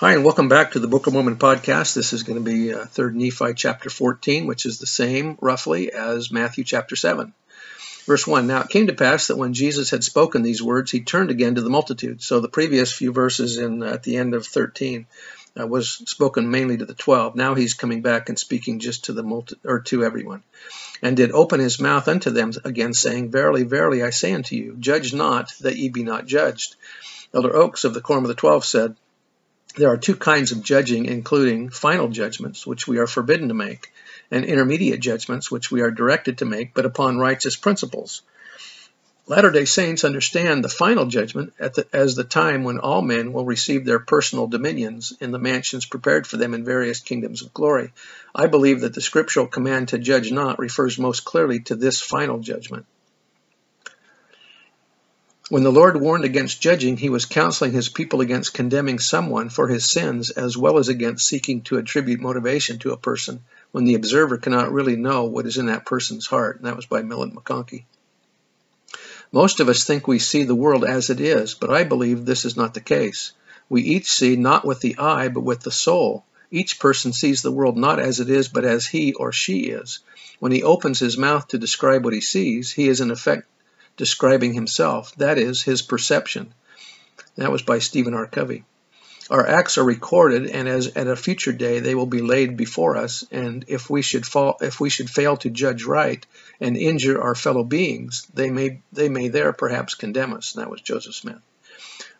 Hi, and welcome back to the Book of Mormon podcast. This is going to be uh, 3rd Nephi chapter 14, which is the same, roughly, as Matthew chapter 7. Verse 1 Now it came to pass that when Jesus had spoken these words, he turned again to the multitude. So the previous few verses in at the end of 13 uh, was spoken mainly to the 12. Now he's coming back and speaking just to the multi, or to everyone. And did open his mouth unto them again, saying, Verily, verily, I say unto you, judge not, that ye be not judged. Elder Oaks of the Quorum of the Twelve said, there are two kinds of judging, including final judgments, which we are forbidden to make, and intermediate judgments, which we are directed to make, but upon righteous principles. Latter day Saints understand the final judgment the, as the time when all men will receive their personal dominions in the mansions prepared for them in various kingdoms of glory. I believe that the scriptural command to judge not refers most clearly to this final judgment. When the Lord warned against judging, he was counseling his people against condemning someone for his sins as well as against seeking to attribute motivation to a person when the observer cannot really know what is in that person's heart. And that was by Millet McConkie. Most of us think we see the world as it is, but I believe this is not the case. We each see not with the eye, but with the soul. Each person sees the world not as it is, but as he or she is. When he opens his mouth to describe what he sees, he is in effect describing himself, that is, his perception. That was by Stephen R. Covey. Our acts are recorded, and as at a future day they will be laid before us. And if we should fall, if we should fail to judge right and injure our fellow beings, they may they may there perhaps condemn us. And that was Joseph Smith.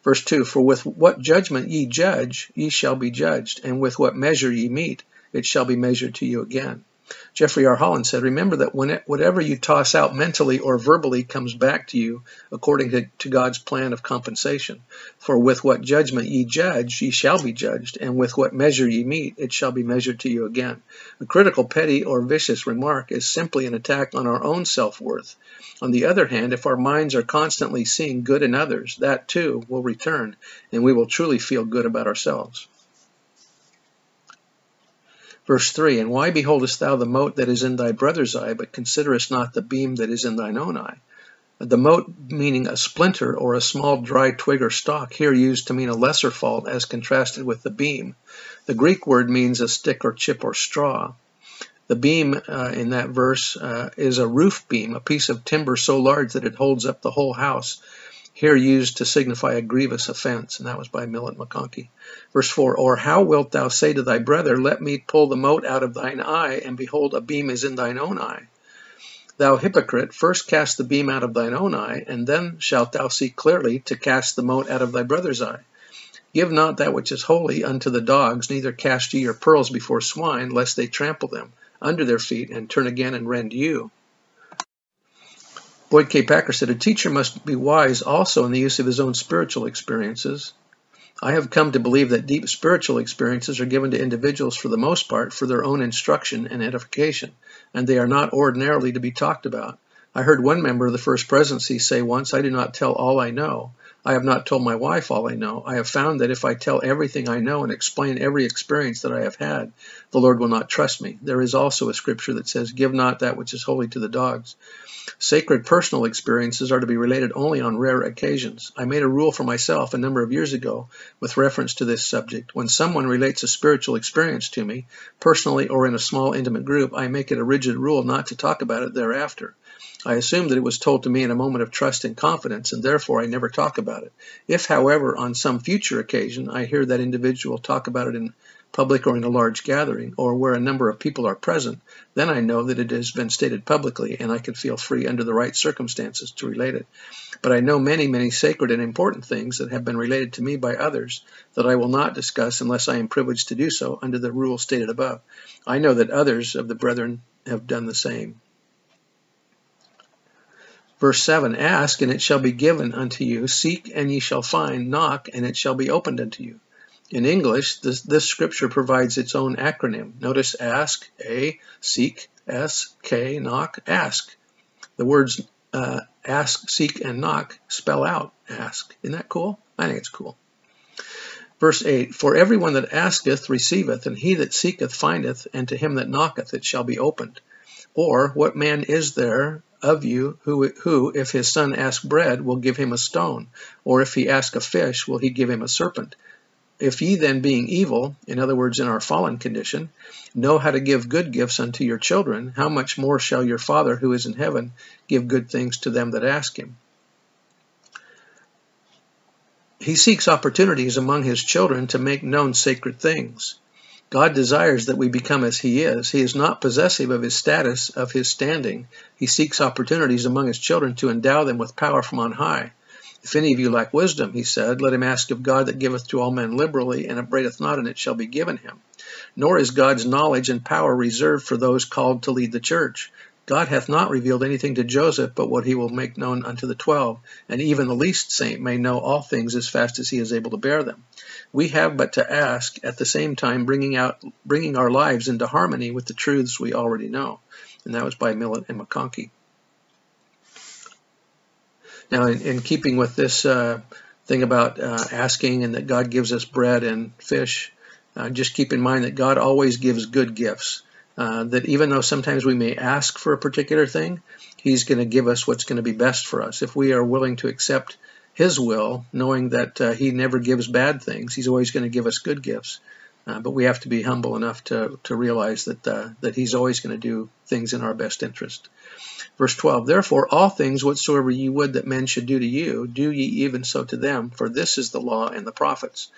Verse 2 For with what judgment ye judge, ye shall be judged, and with what measure ye meet, it shall be measured to you again. Jeffrey R. Holland said, Remember that when it, whatever you toss out mentally or verbally comes back to you according to, to God's plan of compensation. For with what judgment ye judge, ye shall be judged, and with what measure ye meet, it shall be measured to you again. A critical, petty, or vicious remark is simply an attack on our own self worth. On the other hand, if our minds are constantly seeing good in others, that too will return, and we will truly feel good about ourselves. Verse 3 And why beholdest thou the mote that is in thy brother's eye, but considerest not the beam that is in thine own eye? The mote meaning a splinter or a small dry twig or stalk, here used to mean a lesser fault as contrasted with the beam. The Greek word means a stick or chip or straw. The beam uh, in that verse uh, is a roof beam, a piece of timber so large that it holds up the whole house here used to signify a grievous offense, and that was by Millet McConkie. Verse 4 Or how wilt thou say to thy brother, Let me pull the mote out of thine eye, and behold, a beam is in thine own eye? Thou hypocrite, first cast the beam out of thine own eye, and then shalt thou see clearly to cast the mote out of thy brother's eye. Give not that which is holy unto the dogs, neither cast ye your pearls before swine, lest they trample them under their feet, and turn again and rend you. Boyd K. Packer said, A teacher must be wise also in the use of his own spiritual experiences. I have come to believe that deep spiritual experiences are given to individuals for the most part for their own instruction and edification, and they are not ordinarily to be talked about. I heard one member of the First Presidency say once, I do not tell all I know. I have not told my wife all I know. I have found that if I tell everything I know and explain every experience that I have had, the Lord will not trust me. There is also a scripture that says, Give not that which is holy to the dogs. Sacred personal experiences are to be related only on rare occasions. I made a rule for myself a number of years ago with reference to this subject. When someone relates a spiritual experience to me, personally or in a small intimate group, I make it a rigid rule not to talk about it thereafter. I assume that it was told to me in a moment of trust and confidence, and therefore I never talk about it. If, however, on some future occasion I hear that individual talk about it in public or in a large gathering, or where a number of people are present, then I know that it has been stated publicly and I can feel free under the right circumstances to relate it. But I know many, many sacred and important things that have been related to me by others that I will not discuss unless I am privileged to do so under the rule stated above. I know that others of the brethren have done the same. Verse 7 Ask, and it shall be given unto you. Seek, and ye shall find. Knock, and it shall be opened unto you. In English, this, this scripture provides its own acronym. Notice ask, A, seek, S, K, knock, ask. The words uh, ask, seek, and knock spell out ask. Isn't that cool? I think it's cool. Verse 8 For everyone that asketh receiveth, and he that seeketh findeth, and to him that knocketh it shall be opened. Or what man is there of you who, who, if his son ask bread, will give him a stone? Or if he ask a fish, will he give him a serpent? If ye then, being evil, in other words, in our fallen condition, know how to give good gifts unto your children, how much more shall your Father who is in heaven give good things to them that ask him? He seeks opportunities among his children to make known sacred things. God desires that we become as he is. He is not possessive of his status, of his standing. He seeks opportunities among his children to endow them with power from on high. If any of you lack wisdom, he said, let him ask of God that giveth to all men liberally, and upbraideth not, and it shall be given him. Nor is God's knowledge and power reserved for those called to lead the church. God hath not revealed anything to Joseph but what he will make known unto the twelve, and even the least saint may know all things as fast as he is able to bear them. We have but to ask, at the same time bringing out bringing our lives into harmony with the truths we already know. And that was by Millet and McConkie. Now, in, in keeping with this uh, thing about uh, asking and that God gives us bread and fish, uh, just keep in mind that God always gives good gifts. Uh, that even though sometimes we may ask for a particular thing, He's going to give us what's going to be best for us. If we are willing to accept His will, knowing that uh, He never gives bad things, He's always going to give us good gifts. Uh, but we have to be humble enough to, to realize that, that He's always going to do things in our best interest. Verse 12, Therefore all things whatsoever ye would that men should do to you, do ye even so to them, for this is the law and the prophets.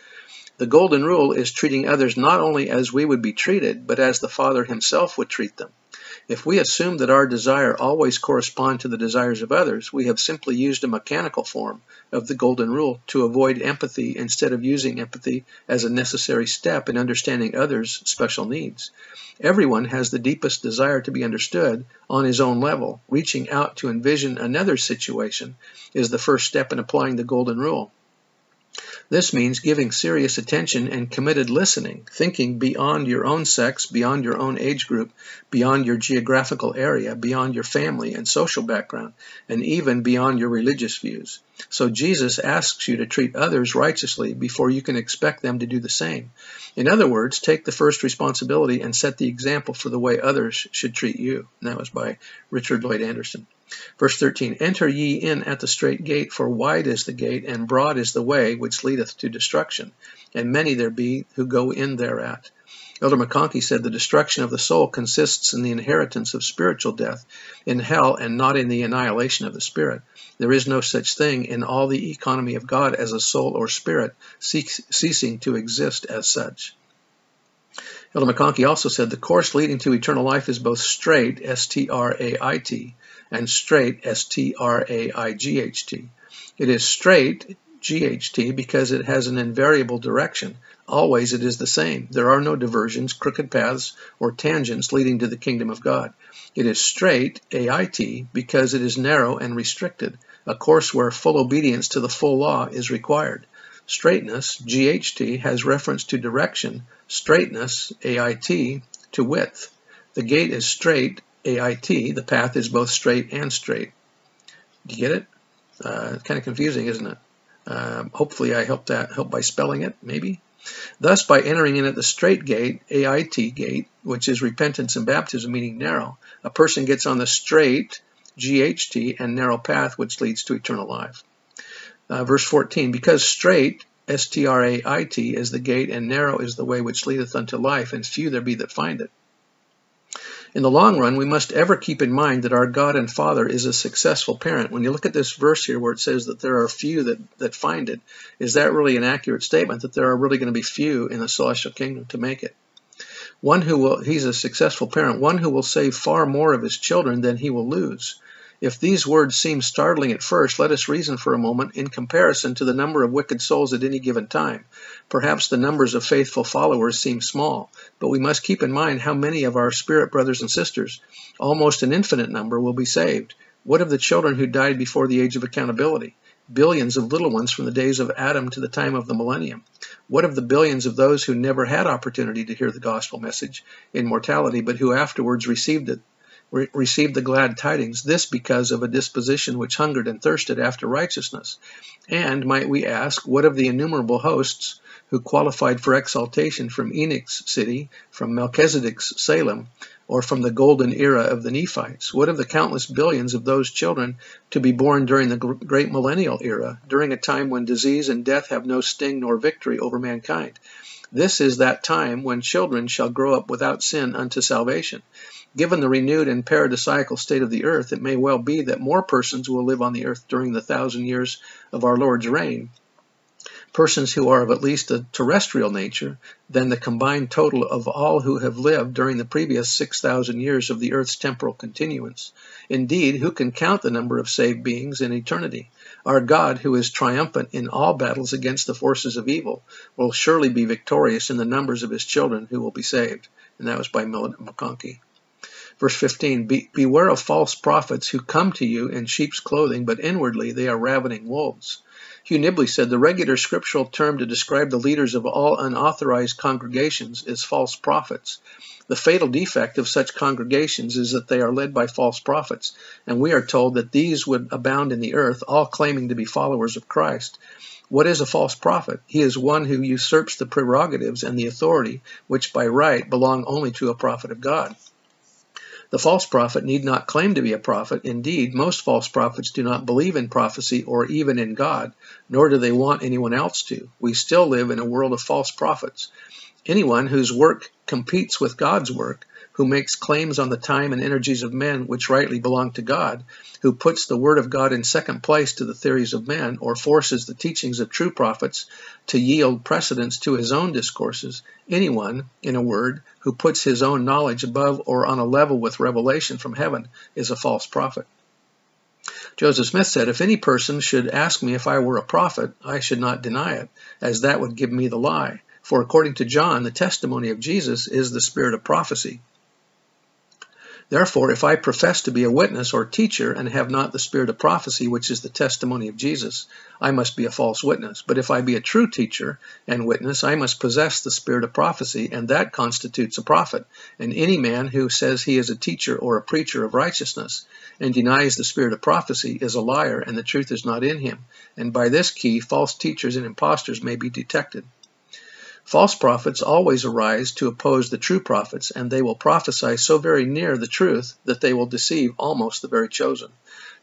The golden rule is treating others not only as we would be treated, but as the Father himself would treat them. If we assume that our desire always correspond to the desires of others, we have simply used a mechanical form of the golden rule to avoid empathy instead of using empathy as a necessary step in understanding others' special needs. Everyone has the deepest desire to be understood on his own level. Reaching out to envision another situation is the first step in applying the golden rule. This means giving serious attention and committed listening, thinking beyond your own sex, beyond your own age group, beyond your geographical area, beyond your family and social background, and even beyond your religious views. So Jesus asks you to treat others righteously before you can expect them to do the same. In other words, take the first responsibility and set the example for the way others should treat you. And that was by Richard Lloyd Anderson. Verse 13 Enter ye in at the strait gate, for wide is the gate, and broad is the way which leadeth to destruction, and many there be who go in thereat. Elder McConkie said the destruction of the soul consists in the inheritance of spiritual death in hell and not in the annihilation of the spirit. There is no such thing in all the economy of God as a soul or spirit ceasing to exist as such. Elder McConkie also said the course leading to eternal life is both strait, S T R A I T, and straight, S-T-R-A-I-G-H-T. It is straight, G-H-T, because it has an invariable direction. Always it is the same. There are no diversions, crooked paths, or tangents leading to the kingdom of God. It is strait, A-I-T, because it is narrow and restricted, a course where full obedience to the full law is required. Straightness, GHT, has reference to direction, straitness, AIT, to width. The gate is strait, AIT, the path is both straight and straight. Do you get it? Uh, kind of confusing, isn't it? Uh, hopefully I helped that help by spelling it, maybe. Thus, by entering in at the strait gate, AIT gate, which is repentance and baptism, meaning narrow, a person gets on the straight, GHT, and narrow path which leads to eternal life. Uh, verse 14, because strait, S-T-R-A-I-T, is the gate, and narrow is the way which leadeth unto life, and few there be that find it. In the long run, we must ever keep in mind that our God and Father is a successful parent. When you look at this verse here where it says that there are few that, that find it, is that really an accurate statement that there are really going to be few in the celestial kingdom to make it? One who will, he's a successful parent, one who will save far more of his children than he will lose. If these words seem startling at first, let us reason for a moment in comparison to the number of wicked souls at any given time. Perhaps the numbers of faithful followers seem small, but we must keep in mind how many of our spirit brothers and sisters, almost an infinite number, will be saved. What of the children who died before the age of accountability? billions of little ones from the days of Adam to the time of the millennium? What of the billions of those who never had opportunity to hear the gospel message in mortality, but who afterwards received it, re- received the glad tidings? This because of a disposition which hungered and thirsted after righteousness. And might we ask, what of the innumerable hosts who qualified for exaltation from Enoch's city, from Melchizedek's Salem, or from the golden era of the Nephites? What of the countless billions of those children to be born during the great millennial era, during a time when disease and death have no sting nor victory over mankind? This is that time when children shall grow up without sin unto salvation. Given the renewed and paradisiacal state of the earth, it may well be that more persons will live on the earth during the thousand years of our Lord's reign persons who are of at least a terrestrial nature than the combined total of all who have lived during the previous 6,000 years of the earth's temporal continuance. Indeed, who can count the number of saved beings in eternity? Our God, who is triumphant in all battles against the forces of evil, will surely be victorious in the numbers of his children who will be saved. And that was by Millet McConkie. Verse 15 Be, Beware of false prophets who come to you in sheep's clothing, but inwardly they are ravening wolves. Hugh Nibley said the regular scriptural term to describe the leaders of all unauthorized congregations is false prophets. The fatal defect of such congregations is that they are led by false prophets, and we are told that these would abound in the earth, all claiming to be followers of Christ. What is a false prophet? He is one who usurps the prerogatives and the authority which by right belong only to a prophet of God. The false prophet need not claim to be a prophet. Indeed, most false prophets do not believe in prophecy or even in God, nor do they want anyone else to. We still live in a world of false prophets. Anyone whose work competes with God's work who makes claims on the time and energies of men which rightly belong to God, who puts the word of God in second place to the theories of men, or forces the teachings of true prophets to yield precedence to his own discourses, anyone, in a word, who puts his own knowledge above or on a level with revelation from heaven is a false prophet. Joseph Smith said, If any person should ask me if I were a prophet, I should not deny it, as that would give me the lie. For according to John, the testimony of Jesus is the spirit of prophecy. Therefore, if I profess to be a witness or teacher and have not the spirit of prophecy, which is the testimony of Jesus, I must be a false witness. But if I be a true teacher and witness, I must possess the spirit of prophecy, and that constitutes a prophet. And any man who says he is a teacher or a preacher of righteousness and denies the spirit of prophecy is a liar, and the truth is not in him. And by this key, false teachers and impostors may be detected. False prophets always arise to oppose the true prophets, and they will prophesy so very near the truth that they will deceive almost the very chosen.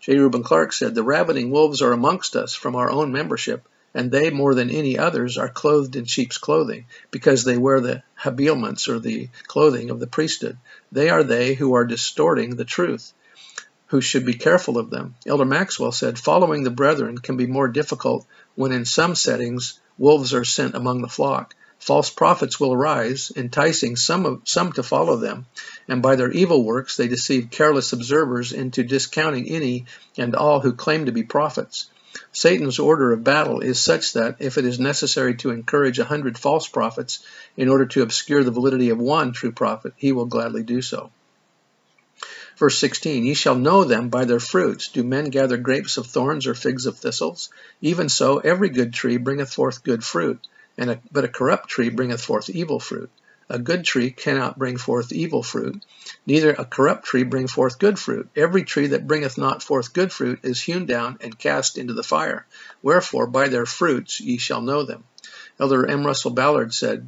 J. Reuben Clark said, The ravening wolves are amongst us from our own membership, and they, more than any others, are clothed in sheep's clothing, because they wear the habiliments or the clothing of the priesthood. They are they who are distorting the truth, who should be careful of them. Elder Maxwell said, Following the brethren can be more difficult when in some settings wolves are sent among the flock. False prophets will arise, enticing some, of, some to follow them, and by their evil works they deceive careless observers into discounting any and all who claim to be prophets. Satan's order of battle is such that if it is necessary to encourage a hundred false prophets in order to obscure the validity of one true prophet, he will gladly do so. Verse 16 Ye shall know them by their fruits. Do men gather grapes of thorns or figs of thistles? Even so, every good tree bringeth forth good fruit and a, but a corrupt tree bringeth forth evil fruit. A good tree cannot bring forth evil fruit, neither a corrupt tree bring forth good fruit. Every tree that bringeth not forth good fruit is hewn down and cast into the fire. Wherefore, by their fruits ye shall know them. Elder M. Russell Ballard said,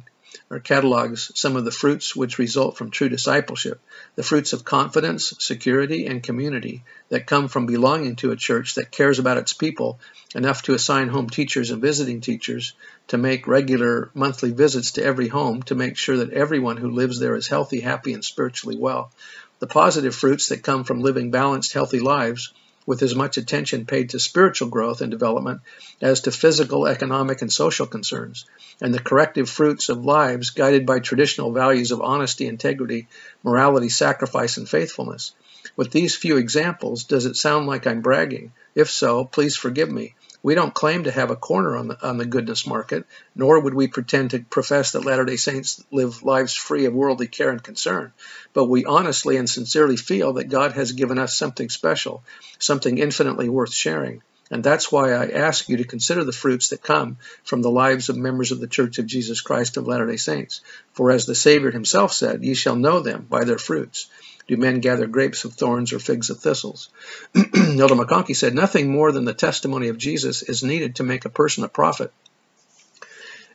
or catalogs some of the fruits which result from true discipleship, the fruits of confidence, security, and community that come from belonging to a church that cares about its people enough to assign home teachers and visiting teachers to make regular monthly visits to every home to make sure that everyone who lives there is healthy, happy, and spiritually well. The positive fruits that come from living balanced, healthy lives with as much attention paid to spiritual growth and development as to physical, economic, and social concerns, and the corrective fruits of lives guided by traditional values of honesty, integrity, morality, sacrifice, and faithfulness. With these few examples, does it sound like I'm bragging? If so, please forgive me. We don't claim to have a corner on the, on the goodness market, nor would we pretend to profess that Latter day Saints live lives free of worldly care and concern. But we honestly and sincerely feel that God has given us something special, something infinitely worth sharing. And that's why I ask you to consider the fruits that come from the lives of members of the Church of Jesus Christ of Latter day Saints. For as the Savior himself said, Ye shall know them by their fruits. Do men gather grapes of thorns or figs of thistles? Elder McConkie said, Nothing more than the testimony of Jesus is needed to make a person a prophet.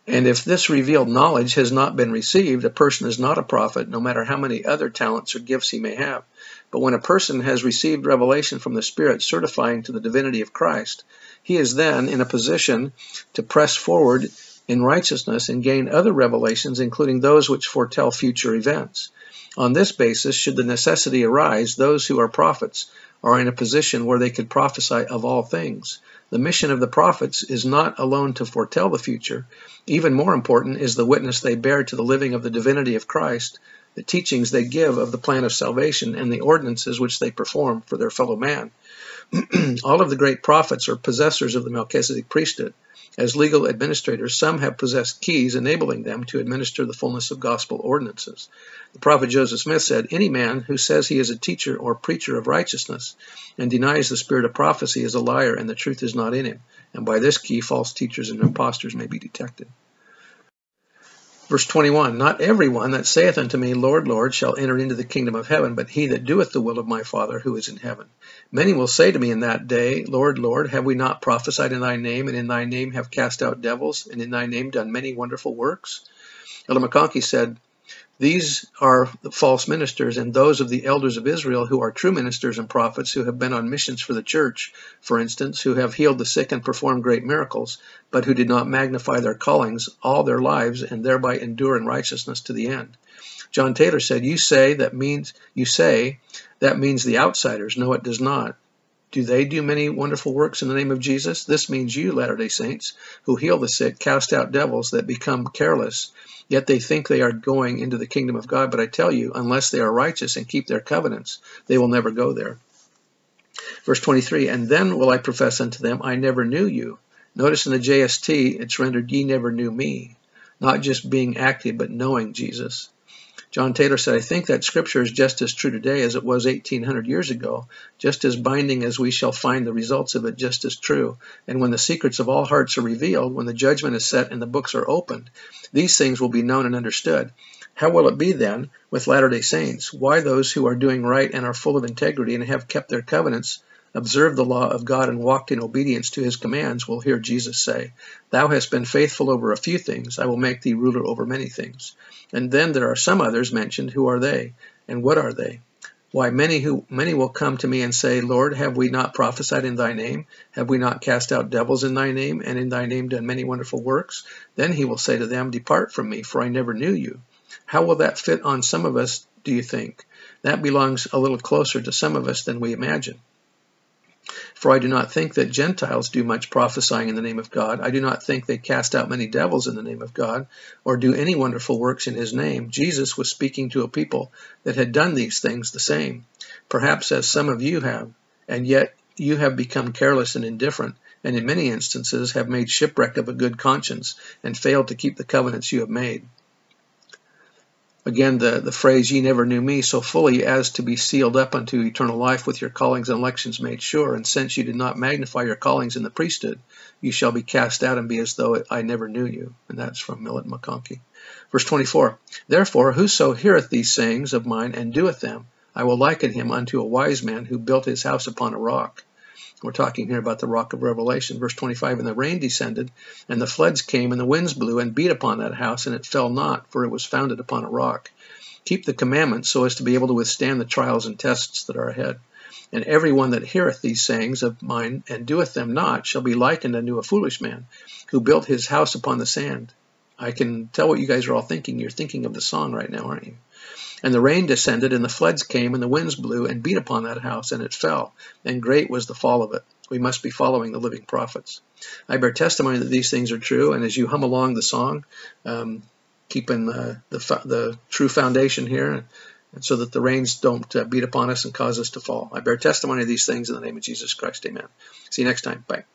And if this revealed knowledge has not been received, a person is not a prophet, no matter how many other talents or gifts he may have. But when a person has received revelation from the Spirit certifying to the divinity of Christ, he is then in a position to press forward in righteousness and gain other revelations, including those which foretell future events. On this basis, should the necessity arise, those who are prophets are in a position where they could prophesy of all things. The mission of the prophets is not alone to foretell the future. Even more important is the witness they bear to the living of the divinity of Christ, the teachings they give of the plan of salvation, and the ordinances which they perform for their fellow man. All of the great prophets are possessors of the Melchizedek priesthood. As legal administrators, some have possessed keys enabling them to administer the fullness of gospel ordinances. The prophet Joseph Smith said, Any man who says he is a teacher or preacher of righteousness and denies the spirit of prophecy is a liar, and the truth is not in him. And by this key, false teachers and impostors may be detected. Verse 21 Not every one that saith unto me, Lord, Lord, shall enter into the kingdom of heaven, but he that doeth the will of my Father who is in heaven. Many will say to me in that day, Lord, Lord, have we not prophesied in thy name, and in thy name have cast out devils, and in thy name done many wonderful works? Elder McConkie said, these are the false ministers and those of the elders of Israel who are true ministers and prophets who have been on missions for the church, for instance, who have healed the sick and performed great miracles, but who did not magnify their callings all their lives and thereby endure in righteousness to the end. John Taylor said, "You say that means you say that means the outsiders. No, it does not. Do they do many wonderful works in the name of Jesus? This means you, Latter day Saints, who heal the sick, cast out devils that become careless, yet they think they are going into the kingdom of God. But I tell you, unless they are righteous and keep their covenants, they will never go there. Verse 23 And then will I profess unto them, I never knew you. Notice in the JST, it's rendered, Ye never knew me. Not just being active, but knowing Jesus. John Taylor said, I think that scripture is just as true today as it was 1800 years ago, just as binding as we shall find the results of it just as true. And when the secrets of all hearts are revealed, when the judgment is set and the books are opened, these things will be known and understood. How will it be then with Latter day Saints? Why those who are doing right and are full of integrity and have kept their covenants observed the law of God and walked in obedience to his commands will hear Jesus say, Thou hast been faithful over a few things, I will make thee ruler over many things. And then there are some others mentioned. Who are they? And what are they? Why, many who many will come to me and say, Lord, have we not prophesied in thy name? Have we not cast out devils in thy name, and in thy name done many wonderful works? Then he will say to them, Depart from me, for I never knew you. How will that fit on some of us, do you think? That belongs a little closer to some of us than we imagine. For I do not think that Gentiles do much prophesying in the name of God. I do not think they cast out many devils in the name of God, or do any wonderful works in his name. Jesus was speaking to a people that had done these things the same, perhaps as some of you have, and yet you have become careless and indifferent, and in many instances have made shipwreck of a good conscience, and failed to keep the covenants you have made. Again, the, the phrase, ye never knew me so fully as to be sealed up unto eternal life with your callings and elections made sure. And since you did not magnify your callings in the priesthood, you shall be cast out and be as though I never knew you. And that's from Millet McConkie. Verse 24 Therefore, whoso heareth these sayings of mine and doeth them, I will liken him unto a wise man who built his house upon a rock. We're talking here about the rock of Revelation. Verse 25 And the rain descended, and the floods came, and the winds blew and beat upon that house, and it fell not, for it was founded upon a rock. Keep the commandments so as to be able to withstand the trials and tests that are ahead. And every one that heareth these sayings of mine and doeth them not shall be likened unto a foolish man who built his house upon the sand. I can tell what you guys are all thinking. You're thinking of the song right now, aren't you? And the rain descended, and the floods came, and the winds blew and beat upon that house, and it fell, and great was the fall of it. We must be following the living prophets. I bear testimony that these things are true, and as you hum along the song, um, keeping the, the, the, true foundation here, and so that the rains don't uh, beat upon us and cause us to fall. I bear testimony of these things in the name of Jesus Christ. Amen. See you next time. Bye.